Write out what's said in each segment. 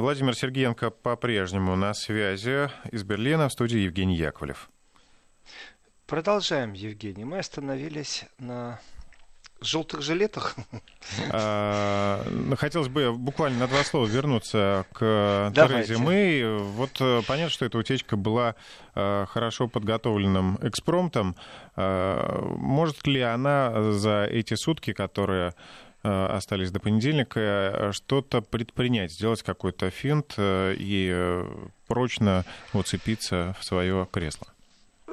Владимир Сергеенко по-прежнему на связи из Берлина в студии Евгений Яковлев. Продолжаем, Евгений. Мы остановились на желтых жилетах. А, ну, хотелось бы буквально на два слова вернуться к Давайте. Терезе Мэй. Вот э, понятно, что эта утечка была э, хорошо подготовленным экспромтом. А, может ли она за эти сутки, которые э, остались до понедельника, что-то предпринять, сделать какой-то финт и прочно уцепиться в свое кресло?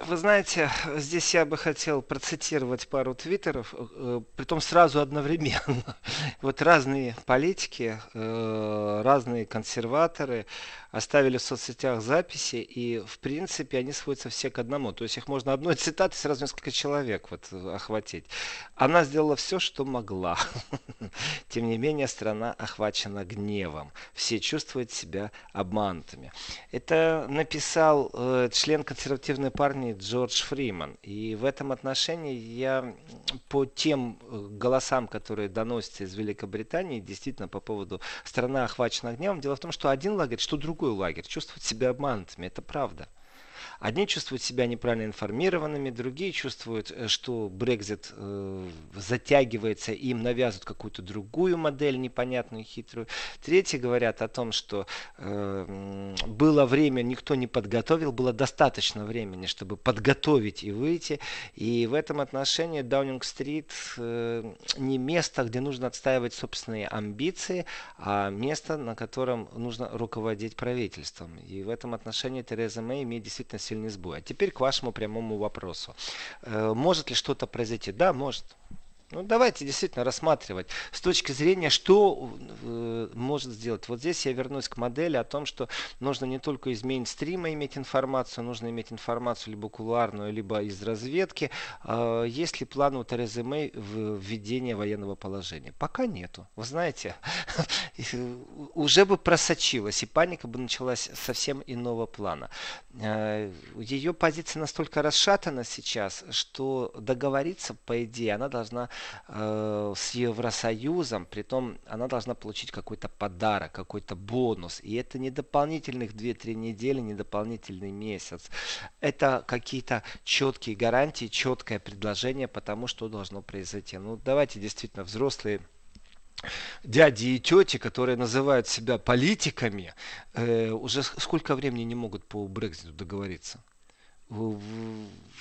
Вы знаете, здесь я бы хотел процитировать пару твиттеров, э, притом сразу одновременно. Вот разные политики, э, разные консерваторы оставили в соцсетях записи, и в принципе они сводятся все к одному. То есть их можно одной цитатой сразу несколько человек вот охватить. Она сделала все, что могла. Тем не менее, страна охвачена гневом. Все чувствуют себя обманутыми. Это написал э, член консервативной партии Джордж Фриман. И в этом отношении я по тем э, голосам, которые доносятся из Великобритании, действительно по поводу страна охвачена гневом, дело в том, что один лагерь, что другой другой лагерь, чувствуют себя обманутыми. Это правда. Одни чувствуют себя неправильно информированными, другие чувствуют, э, что Брекзит э, затягивается, и им навязывают какую-то другую модель непонятную, хитрую. Третьи говорят о том, что э, было время, никто не подготовил, было достаточно времени, чтобы подготовить и выйти. И в этом отношении Даунинг-стрит э, не место, где нужно отстаивать собственные амбиции, а место, на котором нужно руководить правительством. И в этом отношении Тереза Мэй имеет действительно сильный сбой. А теперь к вашему прямому вопросу. Э, может ли что-то произойти? Да, может. Ну, давайте действительно рассматривать с точки зрения, что э, может сделать. Вот здесь я вернусь к модели о том, что нужно не только из мейнстрима иметь информацию, нужно иметь информацию либо кулуарную, либо из разведки. Э, есть ли план у Терезы Мэй введения военного положения? Пока нету. Вы знаете, уже бы просочилась, и паника бы началась совсем иного плана. Э, ее позиция настолько расшатана сейчас, что договориться, по идее, она должна э, с Евросоюзом, притом она должна получить какой-то подарок, какой-то бонус. И это не дополнительных 2-3 недели, не дополнительный месяц. Это какие-то четкие гарантии, четкое предложение по тому, что должно произойти. Ну, давайте действительно взрослые дяди и тети, которые называют себя политиками, э, уже сколько времени не могут по Брекзиту договориться?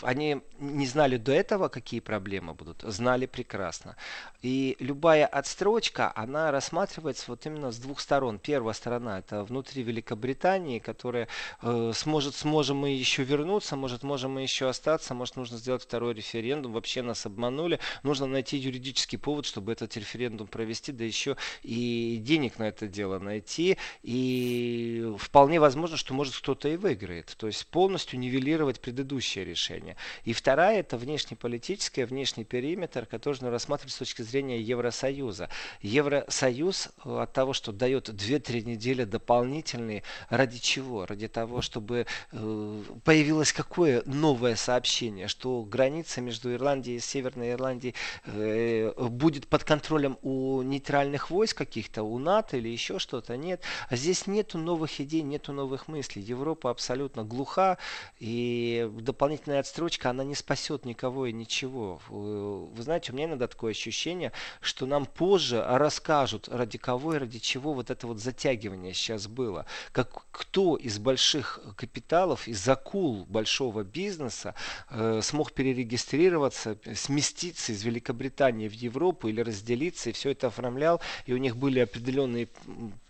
Они не знали до этого, какие проблемы будут, знали прекрасно. И любая отстрочка, она рассматривается вот именно с двух сторон. Первая сторона это внутри Великобритании, которая э, сможет, сможем мы еще вернуться, может, можем мы еще остаться, может, нужно сделать второй референдум, вообще нас обманули, нужно найти юридический повод, чтобы этот референдум провести, да еще и денег на это дело найти. И вполне возможно, что может кто-то и выиграет. То есть полностью нивелировать делать предыдущее решение. И вторая это внешнеполитическая, внешний периметр, который нужно рассматривать с точки зрения Евросоюза. Евросоюз э, от того, что дает 2-3 недели дополнительные, ради чего? Ради того, чтобы э, появилось какое новое сообщение, что граница между Ирландией и Северной Ирландией э, будет под контролем у нейтральных войск каких-то, у НАТО или еще что-то. Нет. А здесь нету новых идей, нету новых мыслей. Европа абсолютно глуха и дополнительная отстрочка, она не спасет никого и ничего. Вы знаете, у меня иногда такое ощущение, что нам позже расскажут, ради кого и ради чего вот это вот затягивание сейчас было. Как кто из больших капиталов, из акул большого бизнеса э, смог перерегистрироваться, сместиться из Великобритании в Европу или разделиться, и все это оформлял, и у них были определенные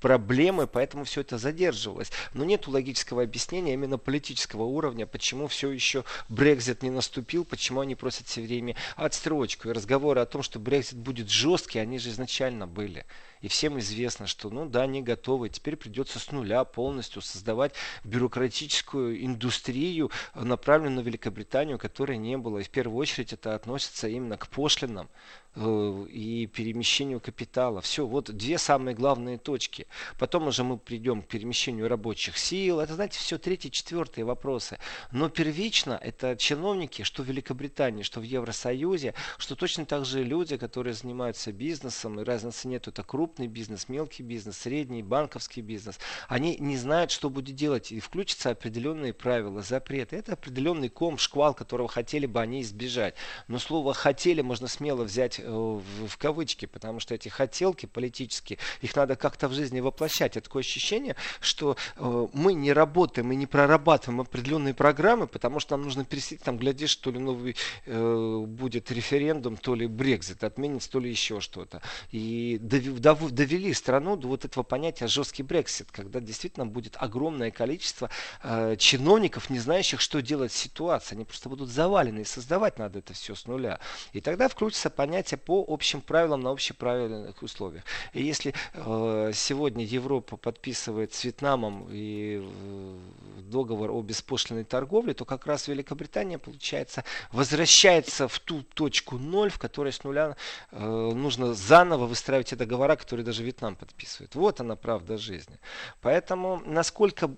проблемы, поэтому все это задерживалось. Но нет логического объяснения именно политического уровня, почему почему все еще Брекзит не наступил, почему они просят все время отстрочку. И разговоры о том, что Брекзит будет жесткий, они же изначально были. И всем известно, что, ну да, они готовы. Теперь придется с нуля полностью создавать бюрократическую индустрию, направленную на Великобританию, которой не было. И в первую очередь это относится именно к пошлинам и перемещению капитала. Все, вот две самые главные точки. Потом уже мы придем к перемещению рабочих сил. Это, знаете, все третьи, четвертые вопросы. Но первично это чиновники, что в Великобритании, что в Евросоюзе, что точно так же люди, которые занимаются бизнесом, и разницы нет, это крупный бизнес, мелкий бизнес, средний, банковский бизнес. Они не знают, что будет делать, и включатся определенные правила, запреты. Это определенный ком, шквал, которого хотели бы они избежать. Но слово «хотели» можно смело взять э, в, в кавычки, потому что эти хотелки политические, их надо как-то в жизни воплощать. Это такое ощущение, что э, мы не работаем и не прорабатываем определенные программы, потому что нам нужно пересидеть, там, глядишь, то ли новый э, будет референдум, то ли Брекзит отменится, то ли еще что-то. И довели страну до вот этого понятия жесткий Брексит, когда действительно будет огромное количество э, чиновников, не знающих, что делать с ситуацией. Они просто будут завалены, и создавать надо это все с нуля. И тогда включится понятие по общим правилам на общеправильных условиях. И если э, сегодня Европа подписывает с Вьетнамом и э, договор о беспошлиной торговле, то как раз Великобритания, получается, возвращается в ту точку ноль, в которой с нуля э, нужно заново выстраивать те договора, которые даже Вьетнам подписывает. Вот она правда жизни. Поэтому, насколько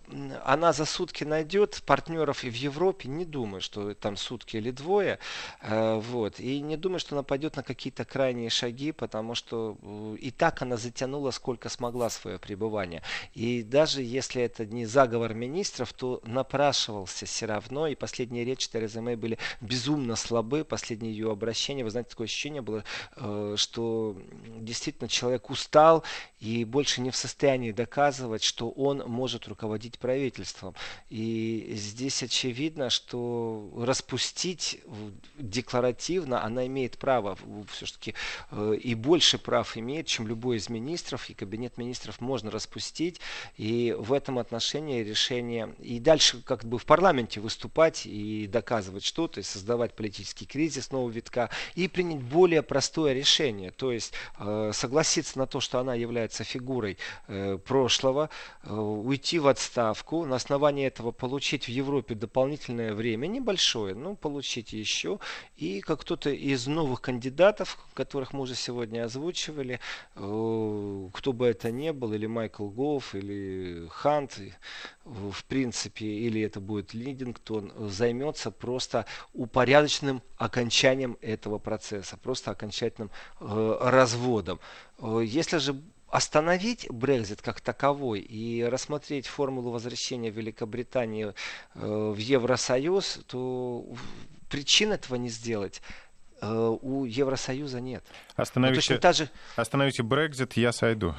она за сутки найдет партнеров и в Европе, не думаю, что там сутки или двое. Э, вот. И не думаю, что она пойдет на какие-то крайние шаги, потому что э, и так она затянула сколько смогла свое пребывание. И даже если это не заговор министров, то напрашивался все равно. И последние речи Терезы Мэй были безумно слабы. Последние ее обращения, вы знаете, такое ощущение было, э, что действительно человек устал и больше не в состоянии доказывать, что он может руководить правительством. И здесь очевидно, что распустить декларативно она имеет право, все-таки э, и больше прав имеет, чем любой из министров, и кабинет министров можно распустить, и в этом отношении решение, и дальше как бы в парламенте выступать и доказывать что-то, и создавать политический кризис нового витка, и принять более простое решение, то есть э, согласиться на то, что она является фигурой э, прошлого, уйти в отставку, на основании этого получить в Европе дополнительное время, небольшое, ну, получить еще, и как кто-то из новых кандидатов, которых мы уже сегодня озвучивали, э, кто бы это ни был, или Майкл Гофф, или Хант, в принципе, или это будет Лидингтон, займется просто упорядоченным окончанием этого процесса, просто окончательным э, разводом. Э, если же остановить Брекзит как таковой и рассмотреть формулу возвращения Великобритании в Евросоюз, то причин этого не сделать у Евросоюза нет. Остановите, ну, же... остановите Брекзит, я сойду.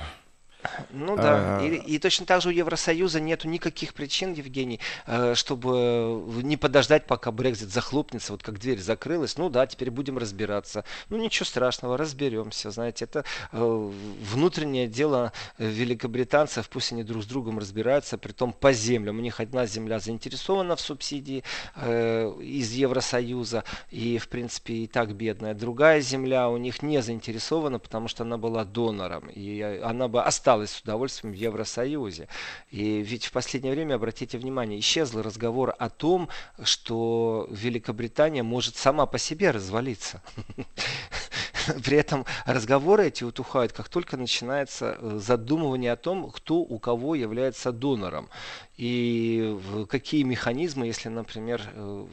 Ну да, а... и, и точно так же у Евросоюза нет никаких причин, Евгений, э, чтобы не подождать, пока Брекзит захлопнется, вот как дверь закрылась. Ну да, теперь будем разбираться. Ну ничего страшного, разберемся. Знаете, это э, внутреннее дело великобританцев, пусть они друг с другом разбираются, при том по землям. У них одна земля заинтересована в субсидии э, из Евросоюза, и в принципе и так бедная. Другая земля у них не заинтересована, потому что она была донором, и она бы осталась осталась с удовольствием в Евросоюзе. И ведь в последнее время, обратите внимание, исчезл разговор о том, что Великобритания может сама по себе развалиться. При этом разговоры эти утухают, как только начинается э, задумывание о том, кто у кого является донором. И какие механизмы, если, например, э,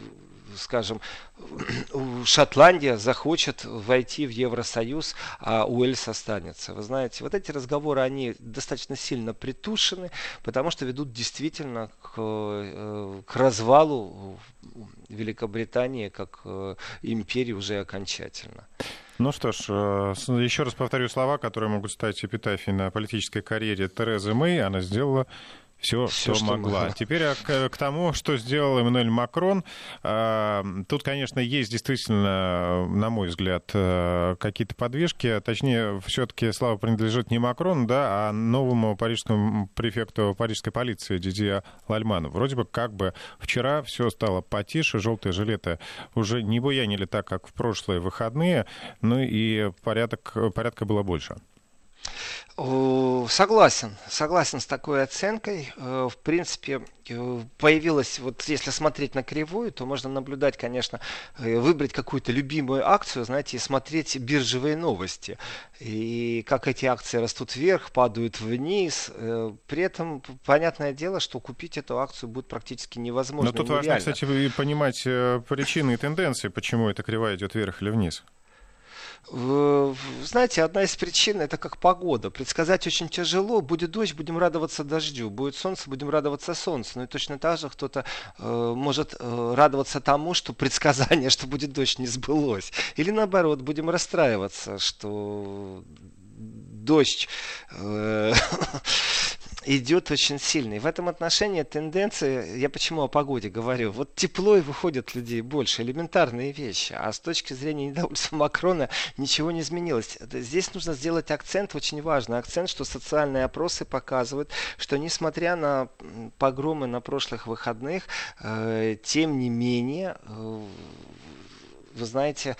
скажем, Шотландия захочет войти в Евросоюз, а Уэльс останется. Вы знаете, вот эти разговоры, они достаточно сильно притушены, потому что ведут действительно к, э, к развалу Великобритании как э, империи уже окончательно. Ну что ж, э, еще раз повторю слова, которые могут стать эпитафией на политической карьере Терезы Мэй. Она сделала все, все, что могла. могла. Теперь а, к, к тому, что сделал Эммануэль Макрон. А, тут, конечно, есть действительно, на мой взгляд, э, какие-то подвижки. Точнее, все-таки слава принадлежит не Макрону, да, а новому парижскому префекту парижской полиции Дидье Лальману. Вроде бы как бы вчера все стало потише, желтые жилеты уже не буянили так, как в прошлые выходные, ну и порядок, порядка было больше. Согласен, согласен с такой оценкой. Э, в принципе, э, появилась, вот если смотреть на кривую, то можно наблюдать, конечно, э, выбрать какую-то любимую акцию, знаете, и смотреть биржевые новости. И как эти акции растут вверх, падают вниз. При этом, понятное дело, что купить эту акцию будет практически невозможно. Но тут важно, кстати, понимать причины и тенденции, почему эта кривая идет вверх или вниз. Знаете, одна из причин это как погода. Предсказать очень тяжело. Будет дождь, будем радоваться дождю. Будет солнце, будем радоваться солнцу. Ну и точно так же кто-то э, может э, радоваться тому, что предсказание, что будет дождь, не сбылось. Или наоборот, будем расстраиваться, что дождь э, идет очень сильный. В этом отношении тенденция, я почему о погоде говорю, вот тепло и выходят людей больше, элементарные вещи. А с точки зрения недовольства Макрона ничего не изменилось. Здесь нужно сделать акцент, очень важный акцент, что социальные опросы показывают, что несмотря на погромы на прошлых выходных, э, тем не менее, э, вы знаете,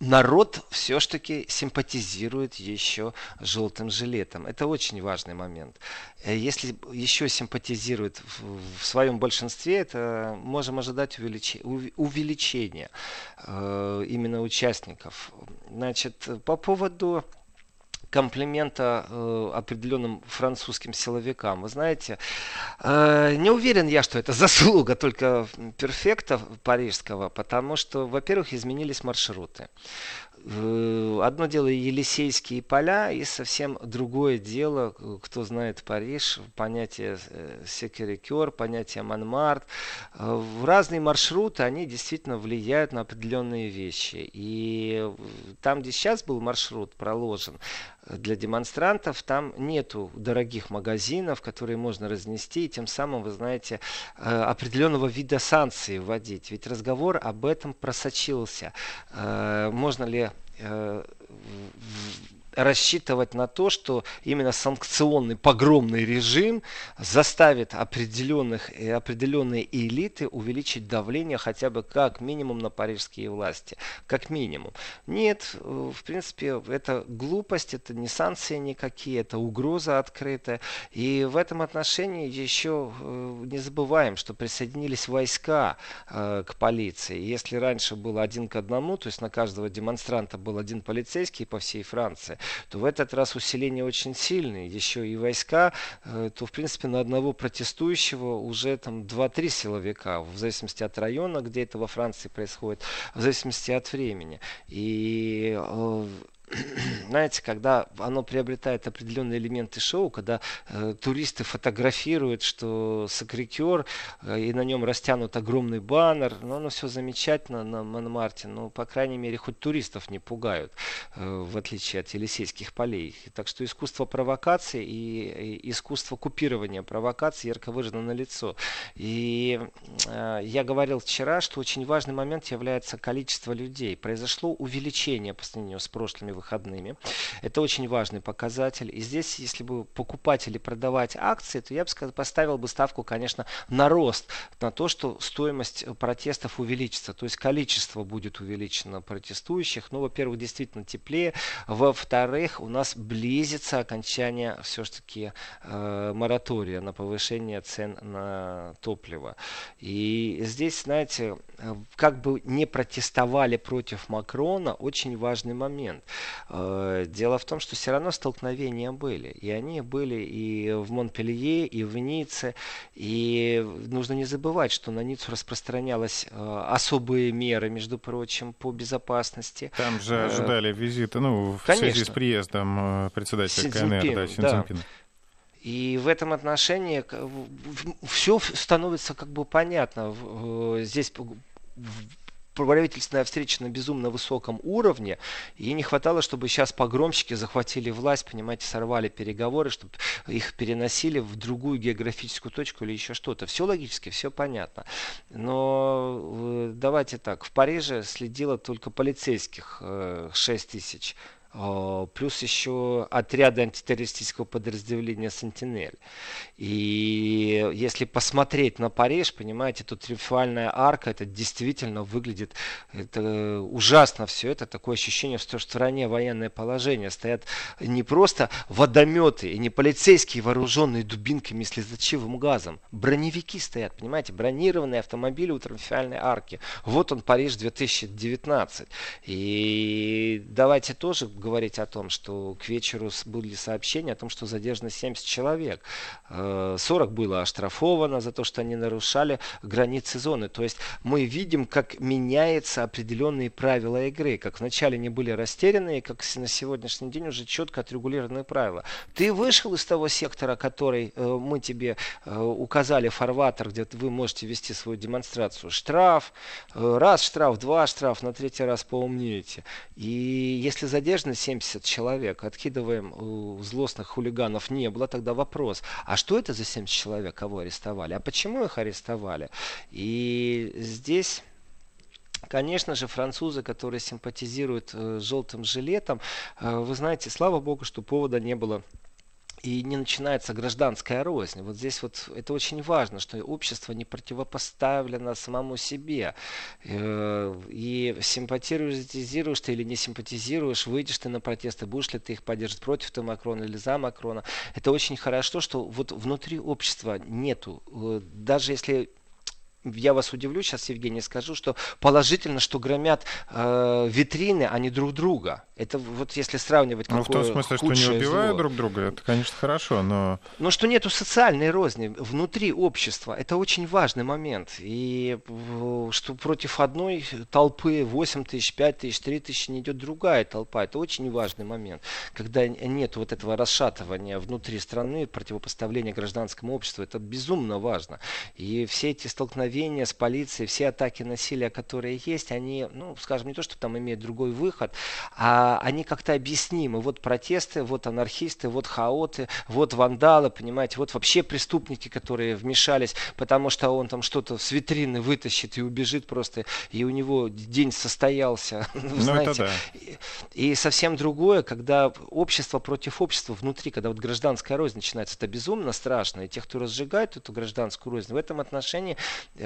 народ все-таки симпатизирует еще желтым жилетом. Это очень важный момент. Э, если еще симпатизирует в, своем большинстве, это можем ожидать увелич... увеличения э, именно участников. Значит, по поводу комплимента э, определенным французским силовикам. Вы знаете, э, не уверен я, что это заслуга только перфекта парижского, потому что, во-первых, изменились маршруты. Одно дело Елисейские поля, и совсем другое дело, кто знает Париж, понятие э, секерикер, понятие Монмарт. В разные маршруты, они действительно влияют на определенные вещи. И там, где сейчас был маршрут проложен, для демонстрантов. Там нету дорогих магазинов, которые можно разнести, и тем самым, вы знаете, э, определенного вида санкций вводить. Ведь разговор об этом просочился. Э, можно ли э, рассчитывать на то, что именно санкционный погромный режим заставит определенных, определенные элиты увеличить давление хотя бы как минимум на парижские власти. Как минимум. Нет, в принципе, это глупость, это не санкции никакие, это угроза открытая. И в этом отношении еще э, не забываем, что присоединились войска э, к полиции. Если раньше было один к одному, то есть на каждого демонстранта был один полицейский по всей Франции, то в этот раз усиление очень сильное, еще и войска, э, то в принципе на одного протестующего уже там 2-3 силовика, в зависимости от района, где это во Франции происходит, в зависимости от времени. И э, знаете, когда оно приобретает определенные элементы шоу, когда э, туристы фотографируют, что сакрикер, э, и на нем растянут огромный баннер, ну, оно все замечательно на Монмарте, но, по крайней мере, хоть туристов не пугают, э, в отличие от Елисейских полей. Так что искусство провокации и, и искусство купирования провокаций ярко выражено на лицо. И э, я говорил вчера, что очень важный момент является количество людей. Произошло увеличение по сравнению с прошлыми выходными. Это очень важный показатель. И здесь, если бы покупать или продавать акции, то я бы поставил бы ставку, конечно, на рост, на то, что стоимость протестов увеличится, то есть количество будет увеличено протестующих. Ну, во-первых, действительно теплее. Во-вторых, у нас близится окончание все-таки э, моратория на повышение цен на топливо. И здесь, знаете, э, как бы не протестовали против Макрона, очень важный момент. Э, дело в том, что все равно столкновения были. И они были и в Монпелье, и в Ницце. И нужно не забывать, что на Ниццу распространялись э, особые меры, между прочим, по безопасности. Там же э, ожидали визита, ну, в Конечно. связи с приездом председателя КНР, да, Синцзинпина. Да. И в этом отношении все становится как бы понятно. Здесь правительственная встреча на безумно высоком уровне, и не хватало, чтобы сейчас погромщики захватили власть, понимаете, сорвали переговоры, чтобы их переносили в другую географическую точку или еще что-то. Все логически, все понятно. Но э, давайте так, в Париже следило только полицейских 6 э, тысяч плюс еще отряды антитеррористического подразделения «Сентинель». И если посмотреть на Париж, понимаете, тут триумфальная арка, это действительно выглядит это ужасно все это, такое ощущение, что в стране военное положение. Стоят не просто водометы и не полицейские, вооруженные дубинками и слезоточивым газом. Броневики стоят, понимаете, бронированные автомобили у триумфальной арки. Вот он, Париж 2019. И давайте тоже говорить о том, что к вечеру были сообщения о том, что задержано 70 человек. 40 э, было оштрафовано за то, что они нарушали границы зоны. То есть мы видим, как меняются определенные правила игры. Как вначале не были растерянные, как на сегодняшний день уже четко отрегулированные правила. Ты вышел из того сектора, который э, мы тебе э, указали, фарватер, где вы можете вести свою демонстрацию. Штраф, раз штраф, два штраф, на третий раз поумнеете. И если задержано 70 человек, откидываем у злостных хулиганов не было, тогда вопрос, а что это за 70 человек, кого арестовали? А почему их арестовали? И здесь Конечно же, французы, которые симпатизируют э, желтым жилетом, э, вы знаете, слава богу, что повода не было и не начинается гражданская рознь. Вот здесь вот это очень важно, что общество не противопоставлено самому себе. Э, и симпатизируешь ты или не симпатизируешь, выйдешь ты на протесты, будешь ли ты их поддерживать против ты Макрона или за Макрона. Это очень хорошо, что вот внутри общества нету, э, даже если я вас удивлю, сейчас, Евгений, скажу, что положительно, что громят э, витрины, а не друг друга. Это вот если сравнивать Ну, в том смысле, что не убивают зло. друг друга, это, конечно, хорошо, но... Но что нету социальной розни внутри общества, это очень важный момент. И что против одной толпы 8 тысяч, 5 тысяч, 3 тысячи не идет другая толпа, это очень важный момент. Когда нет вот этого расшатывания внутри страны, противопоставления гражданскому обществу, это безумно важно. И все эти столкновения столкновения с полицией, все атаки насилия, которые есть, они, ну, скажем, не то, что там имеют другой выход, а они как-то объяснимы. Вот протесты, вот анархисты, вот хаоты, вот вандалы, понимаете, вот вообще преступники, которые вмешались, потому что он там что-то с витрины вытащит и убежит просто, и у него день состоялся. Ну, знаете. Да. И, и совсем другое, когда общество против общества внутри, когда вот гражданская рознь начинается, это безумно страшно. И те, кто разжигает эту гражданскую рознь, в этом отношении Э,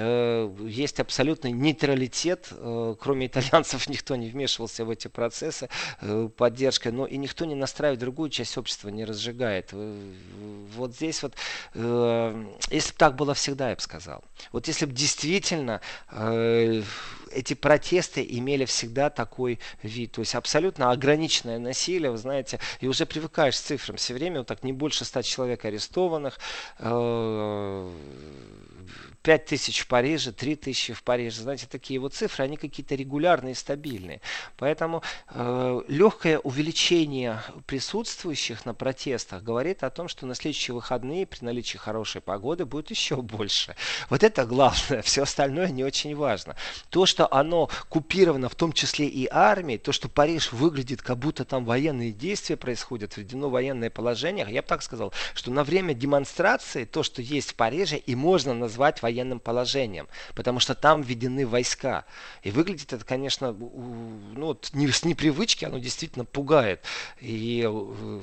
есть абсолютный нейтралитет, э, кроме итальянцев никто не вмешивался в эти процессы э, поддержкой, но и никто не настраивает другую часть общества, не разжигает. Вот здесь вот, если бы так было всегда, я бы сказал. Вот если бы действительно эти протесты имели всегда такой вид. То есть абсолютно ограниченное насилие, вы знаете, и уже привыкаешь к цифрам. Все время вот так не больше ста человек арестованных, 5 тысяч в Париже, 3 тысячи в Париже. Знаете, такие вот цифры, они какие-то регулярные, стабильные. Поэтому э, легкое увеличение присутствующих на протестах говорит о том, что на следующие выходные при наличии хорошей погоды будет еще больше. Вот это главное, все остальное не очень важно. То, что оно купировано в том числе и армией, то, что Париж выглядит, как будто там военные действия происходят, введено военное положение, я бы так сказал, что на время демонстрации то, что есть в Париже, и можно назвать военным военным положением, потому что там введены войска. И выглядит это, конечно, ну, вот не, с непривычки, оно действительно пугает. И э,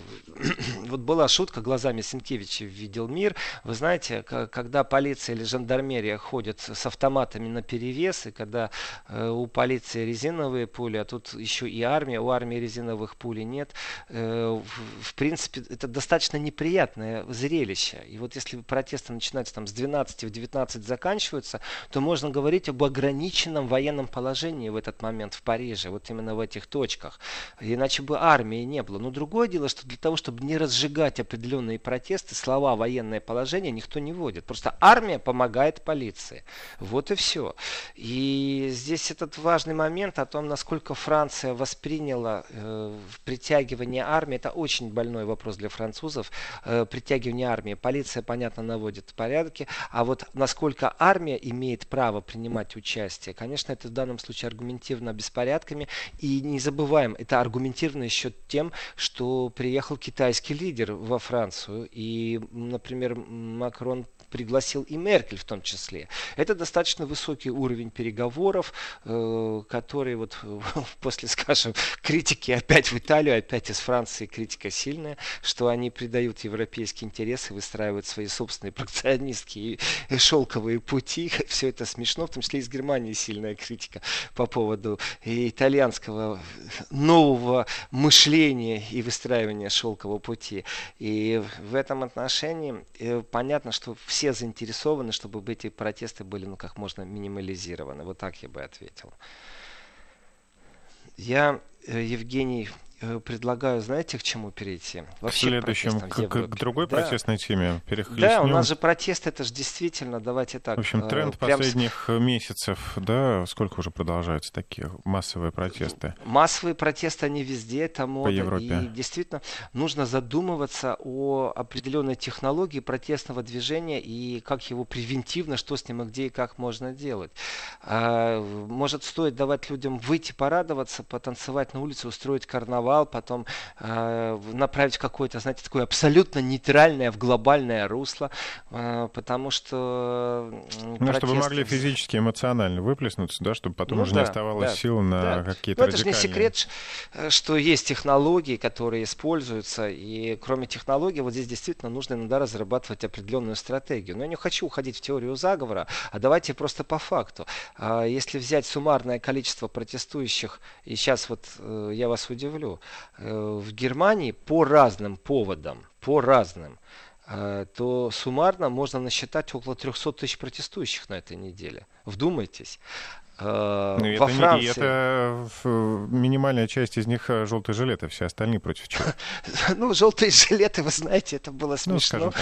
вот была шутка глазами Сенкевича видел мир. Вы знаете, когда полиция или жандармерия ходят с автоматами на перевес, и когда э, у полиции резиновые пули, а тут еще и армия, у армии резиновых пулей нет, э, в принципе, это достаточно неприятное зрелище. И вот если протесты начинаются там с 12 в 19 20 заканчиваются, то можно говорить об ограниченном военном положении в этот момент в Париже, вот именно в этих точках. Иначе бы армии не было. Но другое дело, что для того, чтобы не разжигать определенные протесты, слова военное положение никто не вводит. Просто армия помогает полиции. Вот и все. И здесь этот важный момент о том, насколько Франция восприняла э, притягивание армии. Это очень больной вопрос для французов. Э, притягивание армии. Полиция, понятно, наводит порядки. А вот насколько только армия имеет право принимать участие, конечно, это в данном случае аргументировано беспорядками. И не забываем, это аргументировано еще тем, что приехал китайский лидер во Францию. И, например, Макрон пригласил и Меркель в том числе. Это достаточно высокий уровень переговоров, э, которые вот после, скажем, критики опять в Италию, опять из Франции критика сильная, что они придают европейские интересы, выстраивают свои собственные протекционистские шелковые пути. Все это смешно, в том числе из Германии сильная критика по поводу итальянского нового мышления и выстраивания шелкового пути. И в этом отношении э, понятно, что все все заинтересованы, чтобы эти протесты были ну, как можно минимализированы. Вот так я бы ответил. Я, э, Евгений, предлагаю, знаете, к чему перейти? Вообще к следующему, к, к, к другой да. протестной теме перехлестнем. Да, у нас же протест, это же действительно, давайте так. В общем, э, тренд прям... последних месяцев, да, сколько уже продолжаются такие массовые протесты? Массовые протесты, они везде, это мода. По Европе. И действительно, нужно задумываться о определенной технологии протестного движения и как его превентивно, что с ним и где и как можно делать. А, может, стоит давать людям выйти порадоваться, потанцевать на улице, устроить карнавал, карнавал, потом э, направить какое-то, знаете, такое абсолютно нейтральное в глобальное русло, э, потому что... Ну, протест... чтобы могли физически, эмоционально выплеснуться, да, чтобы потом ну, уже да, не оставалось да, сил на да. какие-то Но это же не секрет, э, что есть технологии, которые используются, и кроме технологий, вот здесь действительно нужно иногда разрабатывать определенную стратегию. Но я не хочу уходить в теорию заговора, а давайте просто по факту. А если взять суммарное количество протестующих, и сейчас вот э, я вас удивлю, Э, в Германии по разным поводам, по разным, э, то суммарно можно насчитать около 300 тысяч протестующих на этой неделе. Вдумайтесь. Э, ну, во это Франции. Не, это минимальная часть из них э, желтые жилеты, все остальные против чего? Ну, желтые жилеты, вы знаете, это было ну, смешно. Ну,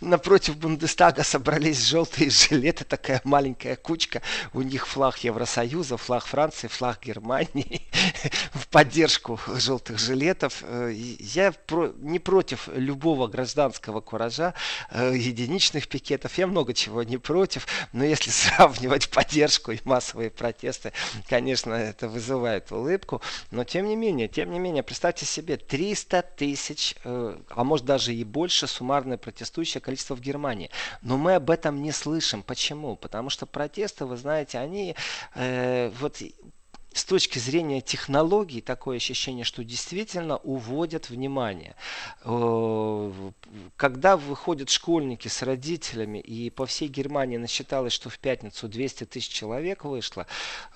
Напротив Бундестага собрались желтые жилеты, такая маленькая кучка. У них флаг Евросоюза, флаг Франции, флаг Германии в поддержку желтых жилетов. Э, я не против любого гражданского куража, единичных пикетов. Я много чего не против, но если сравнивать поддержку и массовые протесты, конечно, это вызывает улыбку, но тем не менее, тем не менее, представьте себе, 300 тысяч, э, а может даже и больше суммарное протестующее количество в Германии. Но мы об этом не слышим. Почему? Потому что протесты, вы знаете, они э, вот с точки зрения технологий такое ощущение, что действительно уводят внимание. Э, когда выходят школьники с родителями, и по всей Германии насчиталось, что в пятницу 200 тысяч человек вышло,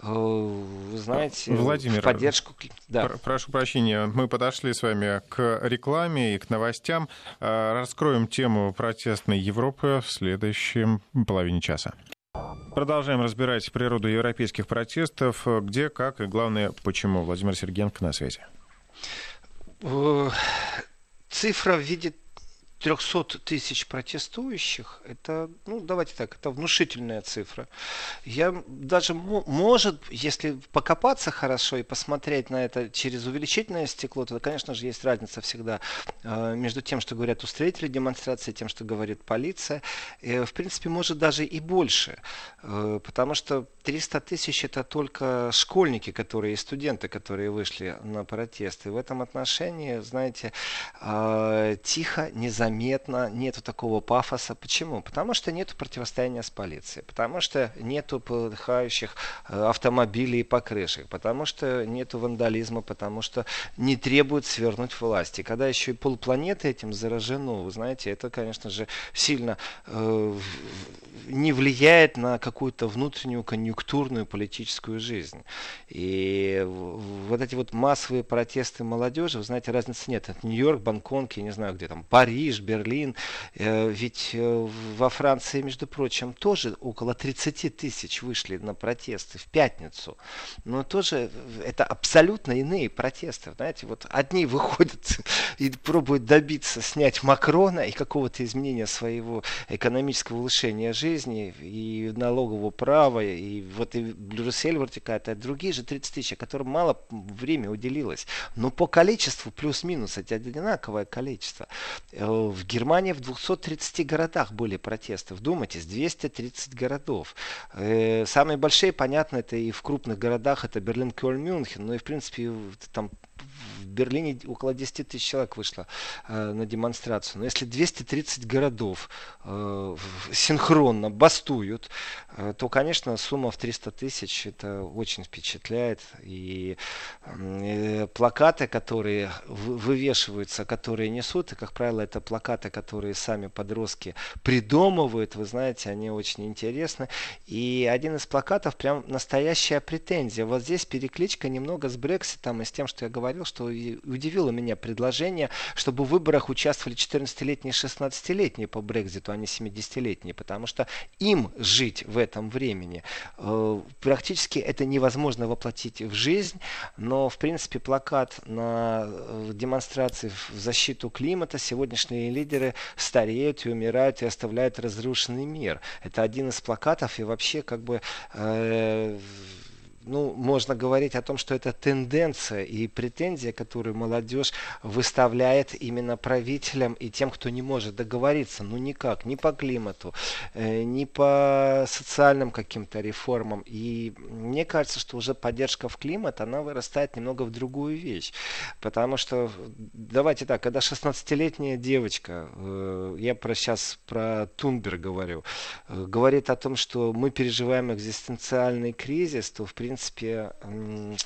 э, вы знаете, Владимир, в поддержку... Да. Прошу прощения, мы подошли с вами к рекламе и к новостям. Э, раскроем тему протестной Европы в следующем половине часа. Продолжаем разбирать природу европейских протестов. Где, как и, главное, почему. Владимир Сергенко на связи. Э, цифра в виде 300 тысяч протестующих, это, ну, давайте так, это внушительная цифра. Я даже, может, если покопаться хорошо и посмотреть на это через увеличительное стекло, то, конечно же, есть разница всегда э, между тем, что говорят устроители демонстрации, тем, что говорит полиция. В принципе, может даже и больше, э, потому что 300 тысяч это только школьники, которые и студенты, которые вышли на протесты. В этом отношении, знаете, э, тихо, незаметно заметно, нету такого пафоса. Почему? Потому что нет противостояния с полицией, потому что нету полыхающих э, автомобилей по крыше, потому что нету вандализма, потому что не требуют свернуть власти. Когда еще и полпланеты этим заражено, вы знаете, это, конечно же, сильно э, не влияет на какую-то внутреннюю конъюнктурную политическую жизнь. И вот эти вот массовые протесты молодежи, вы знаете, разницы нет. Это Нью-Йорк, Бангкок, я не знаю где там, Париж, Берлин. Э, ведь э, во Франции, между прочим, тоже около 30 тысяч вышли на протесты в пятницу. Но тоже это абсолютно иные протесты. Знаете, вот одни выходят и пробуют добиться снять Макрона и какого-то изменения своего экономического улучшения жизни и налогового права, и вот и Брюссель вертикает, а другие же 30 тысяч, которым мало времени уделилось. Но по количеству плюс-минус это одинаковое количество. В Германии в 230 городах были протесты. Вдумайтесь, 230 городов. Э, самые большие, понятно, это и в крупных городах, это Берлин, Кёльн, Мюнхен. Ну и в принципе там в Берлине около 10 тысяч человек вышло э, на демонстрацию. Но если 230 городов э, синхронно бастуют, э, то, конечно, сумма в 300 тысяч это очень впечатляет. И э, плакаты, которые вывешиваются, которые несут, и, как правило, это плакаты, которые сами подростки придумывают, вы знаете, они очень интересны. И один из плакатов прям настоящая претензия. Вот здесь перекличка немного с Брекситом и с тем, что я говорил что удивило меня предложение, чтобы в выборах участвовали 14-летние и 16-летние по Брекзиту, а не 70-летние, потому что им жить в этом времени э, практически это невозможно воплотить в жизнь, но в принципе плакат на э, демонстрации в защиту климата сегодняшние лидеры стареют и умирают и оставляют разрушенный мир. Это один из плакатов и вообще как бы э, ну, можно говорить о том, что это тенденция и претензия, которую молодежь выставляет именно правителям и тем, кто не может договориться, ну никак, ни по климату, э, ни по социальным каким-то реформам. И мне кажется, что уже поддержка в климат, она вырастает немного в другую вещь. Потому что, давайте так, когда 16-летняя девочка, э, я про сейчас про Тунберг говорю, э, говорит о том, что мы переживаем экзистенциальный кризис, то в принципе принципе,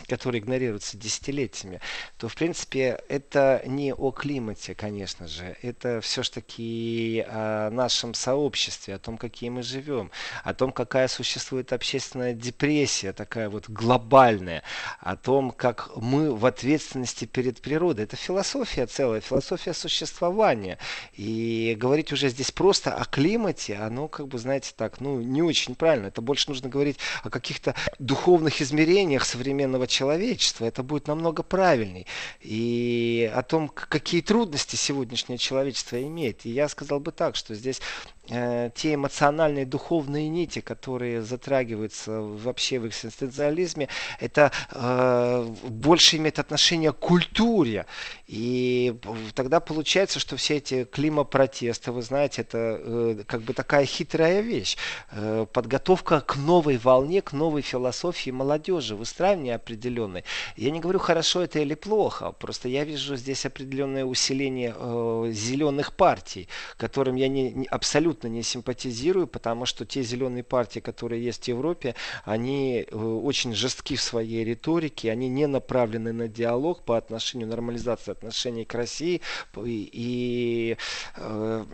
который игнорируется десятилетиями, то, в принципе, это не о климате, конечно же. Это все-таки о нашем сообществе, о том, какие мы живем, о том, какая существует общественная депрессия, такая вот глобальная, о том, как мы в ответственности перед природой. Это философия целая, философия существования. И говорить уже здесь просто о климате, оно, как бы, знаете, так, ну, не очень правильно. Это больше нужно говорить о каких-то духовных всех измерениях современного человечества, это будет намного правильней. И о том, какие трудности сегодняшнее человечество имеет. И я сказал бы так, что здесь Э, те эмоциональные духовные нити, которые затрагиваются вообще в экзистенциализме, это э, больше имеет отношение к культуре. И тогда получается, что все эти климопротесты, вы знаете, это э, как бы такая хитрая вещь. Э, подготовка к новой волне, к новой философии молодежи, выстраивание определенной. Я не говорю, хорошо это или плохо, просто я вижу здесь определенное усиление э, зеленых партий, которым я не, не абсолютно абсолютно не симпатизирую, потому что те зеленые партии, которые есть в Европе, они э, очень жестки в своей риторике, они не направлены на диалог по отношению нормализации отношений к России, и, и э,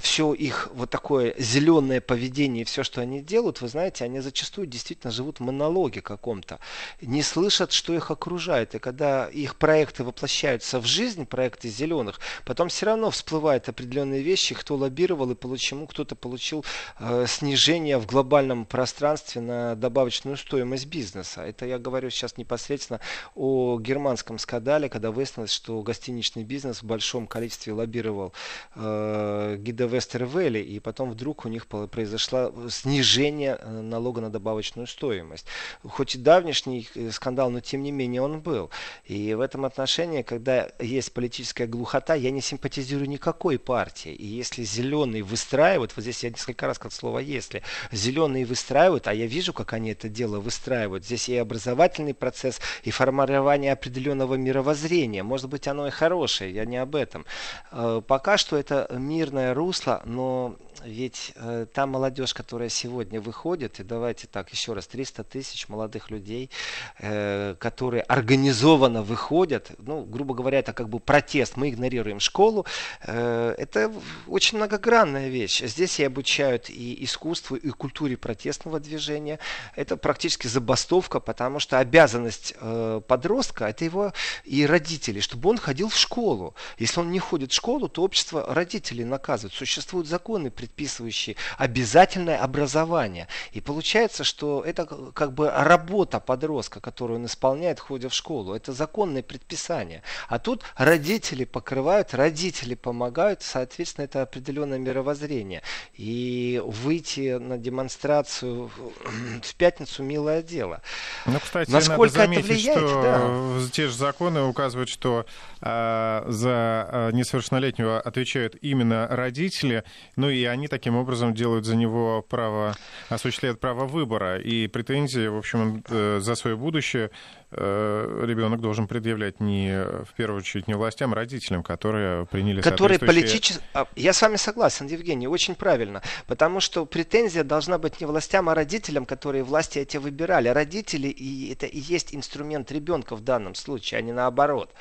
все их вот такое зеленое поведение, все, что они делают, вы знаете, они зачастую действительно живут в монологе каком-то, не слышат, что их окружает, и когда их проекты воплощаются в жизнь, проекты зеленых, потом все равно всплывают определенные вещи, кто лоббировал и получил почему кто-то получил э, снижение в глобальном пространстве на добавочную стоимость бизнеса. Это я говорю сейчас непосредственно о германском скандале, когда выяснилось, что гостиничный бизнес в большом количестве лоббировал э, гида Вестервелли, и потом вдруг у них произошло снижение э, налога на добавочную стоимость. Хоть и давнишний э, скандал, но тем не менее он был. И в этом отношении, когда есть политическая глухота, я не симпатизирую никакой партии. И если зеленый выстраивает выстраивают, вот здесь я несколько раз как слово «если», зеленые выстраивают, а я вижу, как они это дело выстраивают. Здесь и образовательный процесс, и формирование определенного мировоззрения. Может быть, оно и хорошее, я не об этом. Э, пока что это мирное русло, но ведь э, та молодежь, которая сегодня выходит, и давайте так еще раз, 300 тысяч молодых людей, э, которые организованно выходят, ну, грубо говоря, это как бы протест, мы игнорируем школу, э, это очень многогранная вещь. Здесь и обучают и искусству, и культуре протестного движения. Это практически забастовка, потому что обязанность э, подростка, это его и родители, чтобы он ходил в школу. Если он не ходит в школу, то общество родителей наказывает. Существуют законы, предписывающие обязательное образование. И получается, что это как бы работа подростка, которую он исполняет, ходя в школу. Это законные предписания. А тут родители покрывают, родители помогают, соответственно, это определенное мировоззрение. И выйти на демонстрацию в пятницу милое дело. Ну, кстати, Насколько надо заметить, это влияет, что да. те же законы указывают, что э, за э, несовершеннолетнего отвечают именно родители, ну и они таким образом делают за него право, осуществляют право выбора. И претензии, в общем, э, за свое будущее ребенок должен предъявлять не в первую очередь не властям, а родителям, которые приняли которые политически... А, я с вами согласен, Евгений, очень правильно. Потому что претензия должна быть не властям, а родителям, которые власти эти выбирали. Родители и это и есть инструмент ребенка в данном случае, а не наоборот.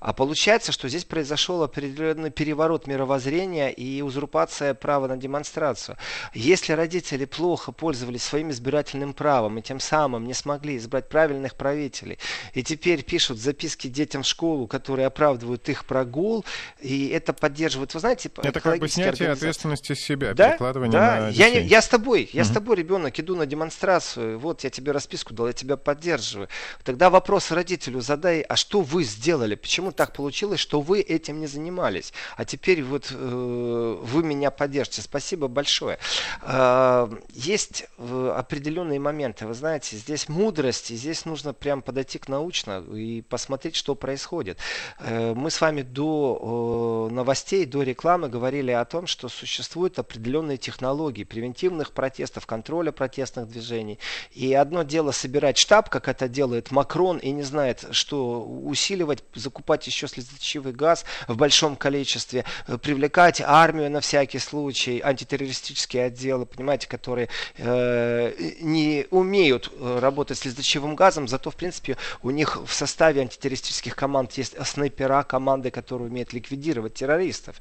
А получается, что здесь произошел определенный переворот мировоззрения и узурпация права на демонстрацию. Если родители плохо пользовались своим избирательным правом и тем самым не смогли избрать правильных правителей, и теперь пишут записки детям в школу, которые оправдывают их прогул, и это поддерживает, вы знаете, Это как бы снятие ответственности с себя, да? перекладывание да. на детей. Я, я с тобой, я угу. с тобой, ребенок, иду на демонстрацию, вот я тебе расписку дал, я тебя поддерживаю. Тогда вопрос родителю задай, а что вы сделали? Почему так получилось, что вы этим не занимались? А теперь вот э, вы меня поддержите. Спасибо большое. Э, есть определенные моменты, вы знаете, здесь мудрость, и здесь нужно прям подойти подойти к научно и посмотреть, что происходит. Э, мы с вами до новостей, до рекламы говорили о том, что существуют определенные технологии превентивных протестов, контроля протестных движений. И одно дело собирать штаб, как это делает Макрон, и не знает, что усиливать, закупать еще слезоточивый газ в большом количестве, э, привлекать армию на всякий случай, антитеррористические отделы, понимаете, которые э, не умеют работать с слезоточивым газом, зато, в принципе, у них в составе антитеррористических команд есть снайпера, команды, которые умеют ликвидировать террористов.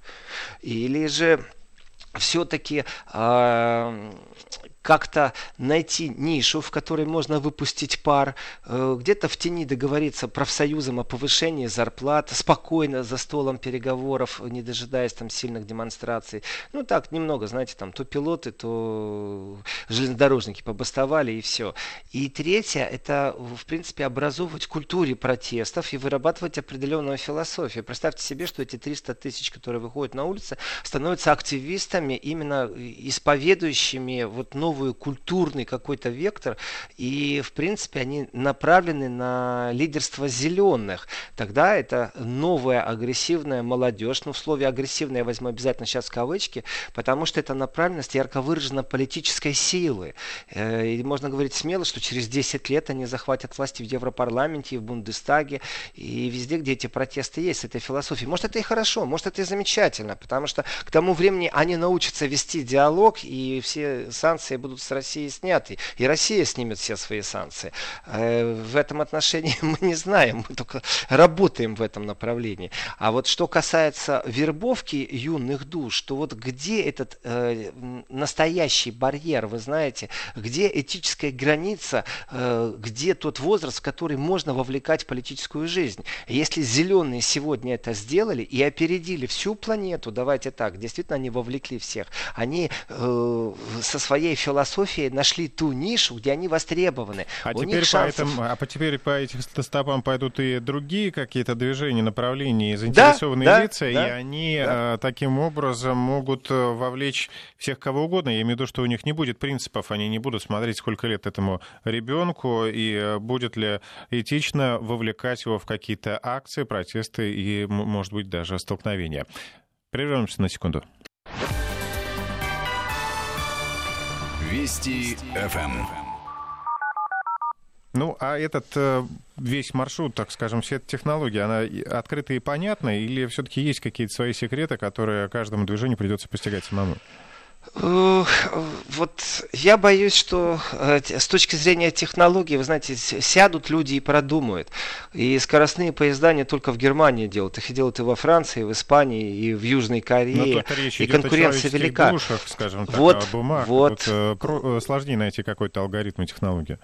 Или же все-таки э, как-то найти нишу, в которой можно выпустить пар, э, где-то в тени договориться профсоюзом о повышении зарплат, спокойно за столом переговоров, не дожидаясь там сильных демонстраций. Ну так, немного, знаете, там то пилоты, то железнодорожники побастовали и все. И третье, это в принципе образовывать культуре протестов и вырабатывать определенную философию. Представьте себе, что эти 300 тысяч, которые выходят на улицы, становятся активистами, именно исповедующими вот новую новый культурный какой-то вектор, и, в принципе, они направлены на лидерство зеленых. Тогда это новая агрессивная молодежь, ну, в слове агрессивная я возьму обязательно сейчас кавычки, потому что это направленность ярко выражена политической силы. Э, и можно говорить смело, что через 10 лет они захватят власти в Европарламенте, в Бундестаге, и везде, где эти протесты есть, с этой философией. Может, это и хорошо, может, это и замечательно, потому что к тому времени они научатся вести диалог, и все санкции будут будут с России сняты. И Россия снимет все свои санкции. Э, в этом отношении мы не знаем, мы только работаем в этом направлении. А вот что касается вербовки юных душ, то вот где этот э, настоящий барьер, вы знаете, где этическая граница, э, где тот возраст, в который можно вовлекать в политическую жизнь. Если зеленые сегодня это сделали и опередили всю планету, давайте так, действительно они вовлекли всех, они э, со своей философией философии нашли ту нишу, где они востребованы. А, У теперь, шансов... по этому, а теперь по этим стопам пойдут и другие какие-то движения, направления, заинтересованные да, лица, да, и да, они да. А, таким образом могут э, вовлечь всех кого угодно. Я имею в виду, что у них не будет принципов, они не будут смотреть, сколько лет этому ребенку, и э, будет ли этично вовлекать его в какие-то акции, протесты и, может быть, даже столкновения. Прервемся на секунду. Вести ФМ. Эм. Ну, а этот э, весь маршрут, так скажем, вся эта технология, она открыта и понятна, или все-таки есть какие-то свои секреты, которые каждому движению придется постигать самому? Вот я боюсь, что э, с точки зрения технологий, вы знаете, сядут люди и продумают. И скоростные поезда не только в Германии делают, их делают и во Франции, и в Испании, и в Южной Корее. И конкуренция велика. Душах, скажем так, вот, бумаг. Вот, вот, э, э, сложнее найти какой-то алгоритм и технологию.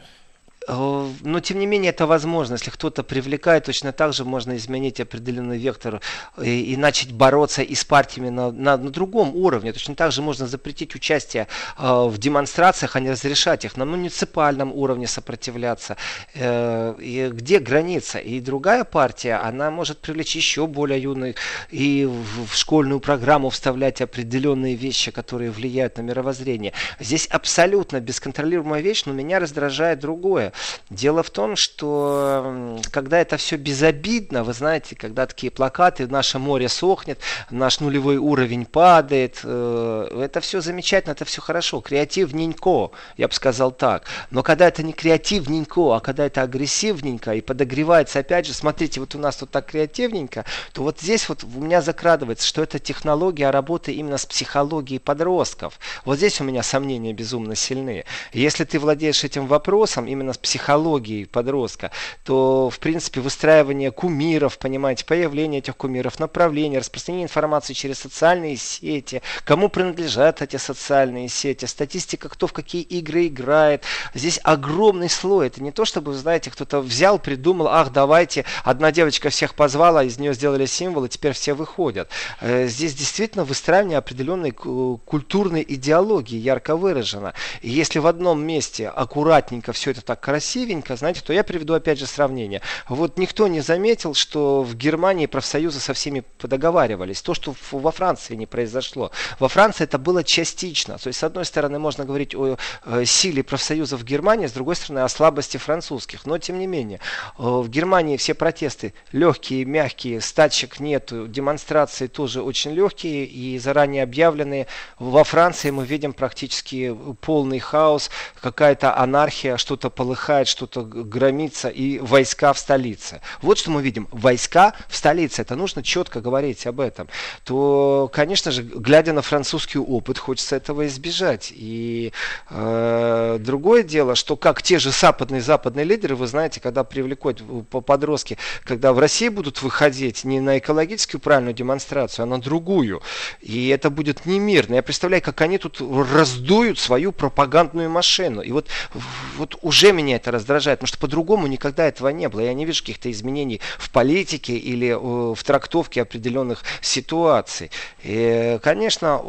Э, но, тем не менее, это возможно. Если кто-то привлекает, точно так же можно изменить определенный вектор и, и начать бороться и с партиями на, на, на другом уровне. Точно так же можно запретить участие э, в демонстрациях, а не разрешать их на муниципальном уровне сопротивляться. Э, и где граница? И другая партия, она может привлечь еще более юных и в, в школьную программу вставлять определенные вещи, которые влияют на мировоззрение. Здесь абсолютно бесконтролируемая вещь, но меня раздражает другое. Дело в том, что когда это все безобидно, вы знаете, когда такие плакаты «Наше море сохнет», «Наш нулевой уровень падает», э, это все замечательно, это все хорошо, креативненько, я бы сказал так. Но когда это не креативненько, а когда это агрессивненько и подогревается, опять же, смотрите, вот у нас тут так креативненько, то вот здесь вот у меня закрадывается, что это технология работы именно с психологией подростков. Вот здесь у меня сомнения безумно сильные. Если ты владеешь этим вопросом, именно с психологией подростка, то, в принципе, выстраивание кумиров, понимаете, появление этих кумиров, направление, распространение информации через социальные сети, кому принадлежат эти социальные сети, статистика, кто в какие игры играет. Здесь огромный слой. Это не то, чтобы, знаете, кто-то взял, придумал, ах, давайте, одна девочка всех позвала, из нее сделали символы, теперь все выходят. Э, здесь действительно выстраивание определенной культурной идеологии ярко выражено. И если в одном месте аккуратненько все это так красивенько, знаете, то я приведу опять же сравнение. Вот никто не заметил, что в Германии профсоюзы со всеми договаривались. То, что во Франции не произошло. Во Франции это было частично. То есть, с одной стороны, можно говорить о э, силе профсоюзов в Германии, с другой стороны, о слабости французских. Но, тем не менее, э, в Германии все протесты легкие, мягкие, стачек нету, демонстрации тоже очень легкие и заранее объявленные. Во Франции мы видим практически полный хаос, какая-то анархия, что-то полыхает полыхает, что-то громится, и войска в столице. Вот что мы видим. Войска в столице. Это нужно четко говорить об этом. То, конечно же, глядя на французский опыт, хочется этого избежать. И э, другое дело, что как те же западные западные лидеры, вы знаете, когда привлекут по подростки, когда в России будут выходить не на экологическую правильную демонстрацию, а на другую. И это будет не мирно. Я представляю, как они тут раздуют свою пропагандную машину. И вот, вот уже меня меня это раздражает, потому что по-другому никогда этого не было. Я не вижу каких-то изменений в политике или э, в трактовке определенных ситуаций. И, конечно,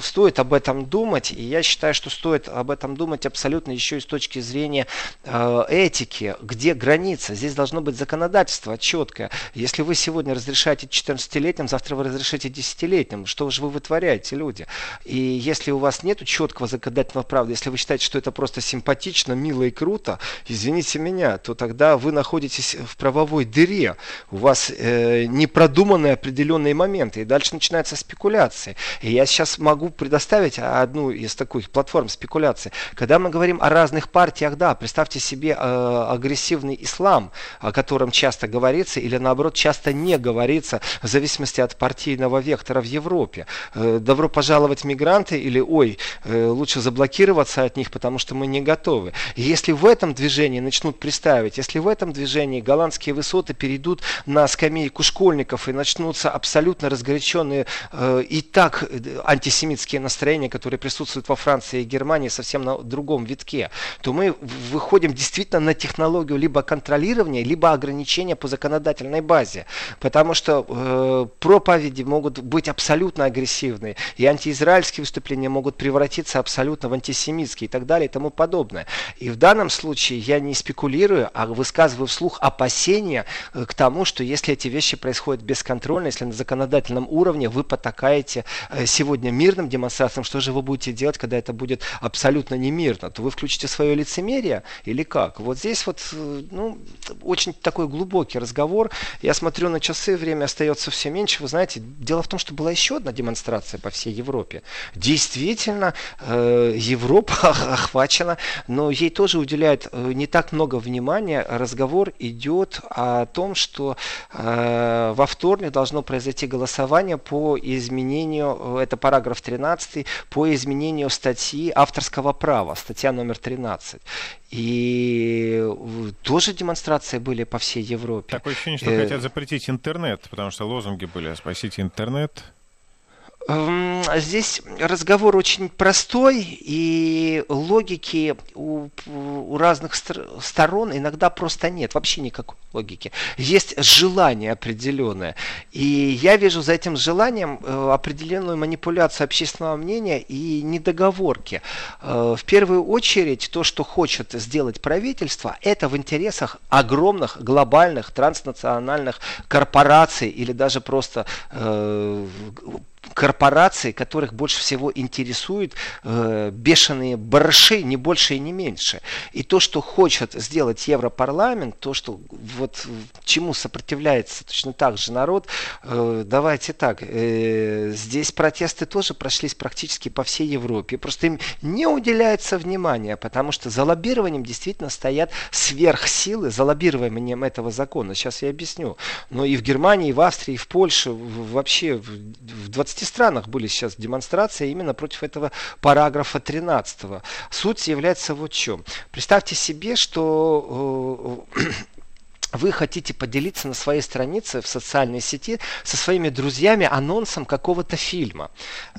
стоит об этом думать, и я считаю, что стоит об этом думать абсолютно еще и с точки зрения э, этики, где граница. Здесь должно быть законодательство четкое. Если вы сегодня разрешаете 14-летним, завтра вы разрешите 10-летним. Что же вы вытворяете, люди? И если у вас нет четкого законодательного права, если вы считаете, что это просто симпатично, мило и круто, извините меня, то тогда вы находитесь в правовой дыре. У вас э, не продуманы определенные моменты. И дальше начинается спекуляция. И я сейчас могу предоставить одну из таких платформ спекуляции. Когда мы говорим о разных партиях, да, представьте себе э, агрессивный ислам, о котором часто говорится, или наоборот часто не говорится, в зависимости от партийного вектора в Европе. Э, добро пожаловать мигранты или ой, э, лучше заблокироваться от них, потому что мы не готовы. Если в этом движении начнут приставить, если в этом движении голландские высоты перейдут на скамейку школьников и начнутся абсолютно разгоряченные э, и так э, антисемитские настроения, которые присутствуют во Франции и Германии совсем на другом витке, то мы выходим действительно на технологию либо контролирования, либо ограничения по законодательной базе. Потому что э, проповеди могут быть абсолютно агрессивные, и антиизраильские выступления могут превратиться абсолютно в антисемитские и так далее и тому подобное. И в данном случае случае я не спекулирую, а высказываю вслух опасения э, к тому, что если эти вещи происходят бесконтрольно, если на законодательном уровне вы потакаете э, сегодня мирным демонстрациям, что же вы будете делать, когда это будет абсолютно не мирно? То вы включите свое лицемерие или как? Вот здесь вот э, ну, очень такой глубокий разговор. Я смотрю на часы, время остается все меньше. Вы знаете, дело в том, что была еще одна демонстрация по всей Европе. Действительно, Европа охвачена, но ей тоже уделяют Э, не так много внимания, разговор идет о том, что э, во вторник должно произойти голосование по изменению, э, это параграф 13, по изменению статьи авторского права, статья номер 13. И тоже демонстрации были по всей Европе. Такое ощущение, что э... хотят запретить интернет, потому что лозунги были «спасите интернет». Эм, здесь разговор очень простой, и логики у, у разных сторон иногда просто нет, вообще никакой логики. Есть желание определенное. И я вижу за этим желанием э, определенную манипуляцию общественного мнения и недоговорки. Э, в первую очередь, то, что хочет сделать правительство, это в интересах огромных глобальных транснациональных корпораций или даже просто корпораций, которых больше всего интересуют э, бешеные барыши, не больше и не меньше. И то, что хочет сделать Европарламент, то, что вот чему сопротивляется точно так же народ, э, давайте так, э, здесь протесты тоже прошлись практически по всей Европе, просто им не уделяется внимания, потому что за лоббированием действительно стоят сверхсилы, за лоббированием этого закона. Сейчас я объясню. Но и в Германии, и в Австрии, и в Польше, вообще в 20 20 странах были сейчас демонстрации именно против этого параграфа 13. Суть является вот в чем. Представьте себе, что э, вы хотите поделиться на своей странице в социальной сети со своими друзьями анонсом какого-то фильма.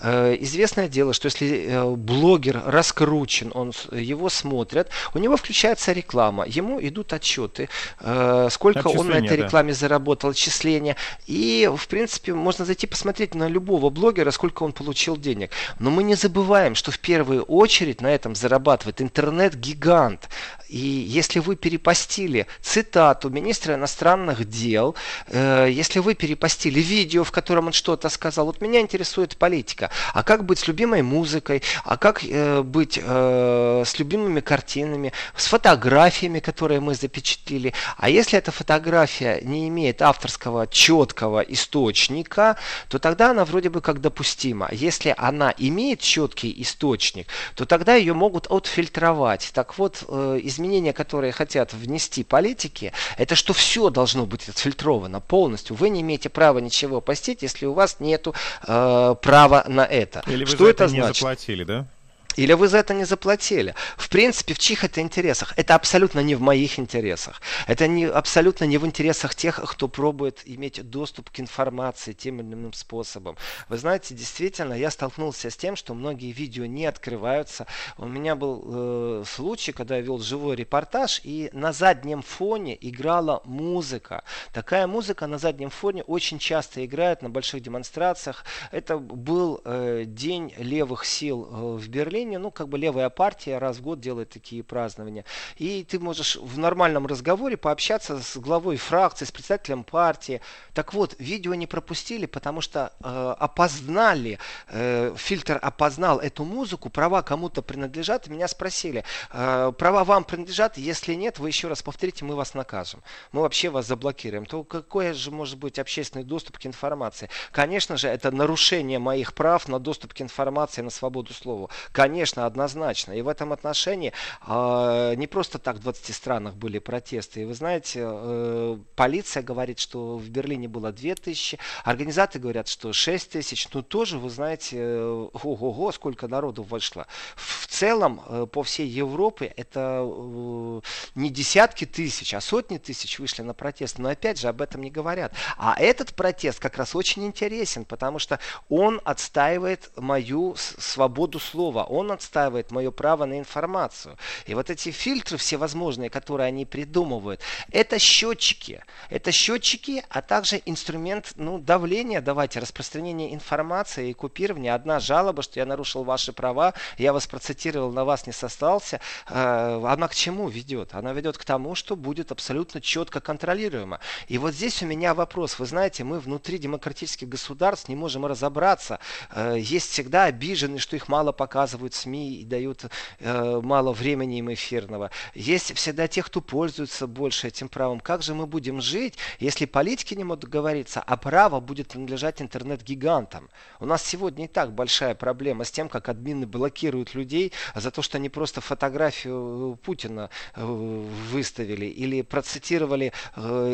Э, известное дело, что если э, блогер раскручен, он, его смотрят, у него включается реклама, ему идут отчеты, э, сколько он на этой да. рекламе заработал, отчисления. И, в принципе, можно зайти посмотреть на любого блогера, сколько он получил денег. Но мы не забываем, что в первую очередь на этом зарабатывает интернет-гигант. И если вы перепостили цитату министра иностранных дел, э, если вы перепостили видео, в котором он что-то сказал, вот меня интересует политика, а как быть с любимой музыкой, а как э, быть э, с любимыми картинами, с фотографиями, которые мы запечатлели, а если эта фотография не имеет авторского четкого источника, то тогда она вроде бы как допустима. Если она имеет четкий источник, то тогда ее могут отфильтровать. Так вот, из изменения, которые хотят внести политики, это что все должно быть отфильтровано полностью. Вы не имеете права ничего постить, если у вас нет э, права на это. Или вы что за это, это не значит? заплатили, да? Или вы за это не заплатили. В принципе, в чьих это интересах? Это абсолютно не в моих интересах. Это не, абсолютно не в интересах тех, кто пробует иметь доступ к информации тем или иным способом. Вы знаете, действительно, я столкнулся с тем, что многие видео не открываются. У меня был э, случай, когда я вел живой репортаж, и на заднем фоне играла музыка. Такая музыка на заднем фоне очень часто играет на больших демонстрациях. Это был э, день левых сил э, в Берлине Украине, ну, как бы левая партия раз в год делает такие празднования. И ты можешь в нормальном разговоре пообщаться с главой фракции, с председателем партии. Так вот, видео не пропустили, потому что э, опознали, э, фильтр опознал эту музыку, права кому-то принадлежат. Меня спросили, э, права вам принадлежат? Если нет, вы еще раз повторите, мы вас накажем. Мы вообще вас заблокируем. То какой же может быть общественный доступ к информации? Конечно же, это нарушение моих прав на доступ к информации, на свободу слова. Конечно, Конечно, однозначно. И в этом отношении э, не просто так в 20 странах были протесты. И вы знаете, э, полиция говорит, что в Берлине было 2000, организаторы говорят, что 6 тысяч. Ну тоже, вы знаете, э, ого-го, сколько народу вышло. В целом, э, по всей Европе это э, не десятки тысяч, а сотни тысяч вышли на протест. Но опять же, об этом не говорят. А этот протест как раз очень интересен, потому что он отстаивает мою свободу слова. Он отстаивает мое право на информацию. И вот эти фильтры всевозможные, которые они придумывают, это счетчики. Это счетчики, а также инструмент ну, давления, давайте, распространения информации и купирования. Одна жалоба, что я нарушил ваши права, я вас процитировал, на вас не состался. Э, она к чему ведет? Она ведет к тому, что будет абсолютно четко контролируемо. И вот здесь у меня вопрос. Вы знаете, мы внутри демократических государств не можем разобраться. Э, есть всегда обиженные, что их мало показывают СМИ и дают э, мало времени им эфирного. Есть всегда те, кто пользуется больше этим правом. Как же мы будем жить, если политики не могут договориться, а право будет принадлежать интернет-гигантам? У нас сегодня и так большая проблема с тем, как админы блокируют людей за то, что они просто фотографию Путина выставили или процитировали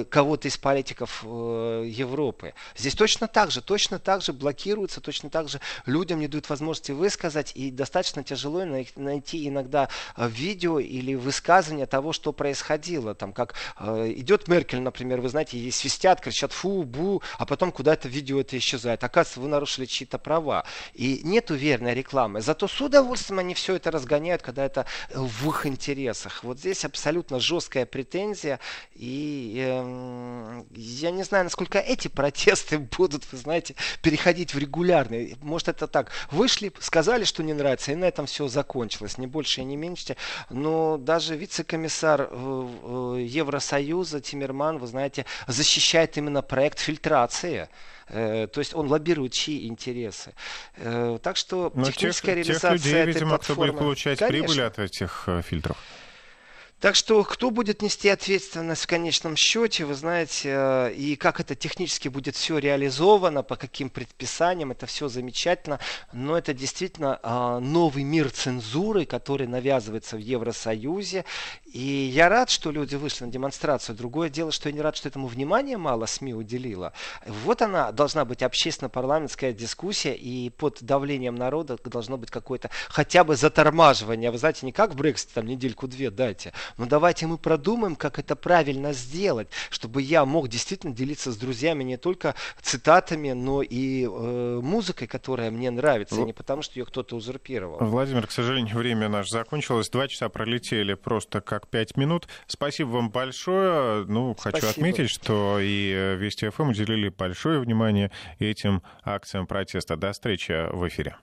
кого-то из политиков Европы. Здесь точно так же, точно так же блокируется, точно так же людям не дают возможности высказать, и достаточно тяжело найти иногда видео или высказывание того, что происходило. Там, как э, идет Меркель, например, вы знаете, ей свистят, кричат фу, бу, а потом куда-то видео это исчезает. Оказывается, вы нарушили чьи-то права. И нет верной рекламы. Зато с удовольствием они все это разгоняют, когда это в их интересах. Вот здесь абсолютно жесткая претензия. И э, я не знаю, насколько эти протесты будут, вы знаете, переходить в регулярные. Может, это так. Вышли, сказали, что не нравится, и на этом все закончилось. Не больше и не меньше. Но даже вице-комиссар э, э, Евросоюза Тимирман, вы знаете, защищает именно проект фильтрации. Э, то есть он лоббирует чьи интересы. Так что Но техническая тех, реализация тех людей, этой видимо, платформы... кто будет получать Конечно. прибыль от этих фильтров. Так что кто будет нести ответственность в конечном счете, вы знаете, э, и как это технически будет все реализовано, по каким предписаниям, это все замечательно, но это действительно а, новый мир цензуры, который навязывается в Евросоюзе, и я рад, что люди вышли на демонстрацию. Другое дело, что я не рад, что этому внимание мало СМИ уделило. Вот она должна быть общественно-парламентская дискуссия, и под давлением народа должно быть какое-то хотя бы затормаживание. Вы знаете, не как в Брексите, там недельку-две дайте, но давайте мы продумаем, как это правильно сделать, чтобы я мог действительно делиться с друзьями не только цитатами, но и э, музыкой, которая мне нравится, в... не потому что ее кто-то узурпировал. Владимир, к сожалению, время наше закончилось. Два часа пролетели просто как 45 минут. Спасибо вам большое. Ну, Спасибо. хочу отметить, что и э, Вести ФМ уделили большое внимание этим акциям протеста. До встречи в эфире.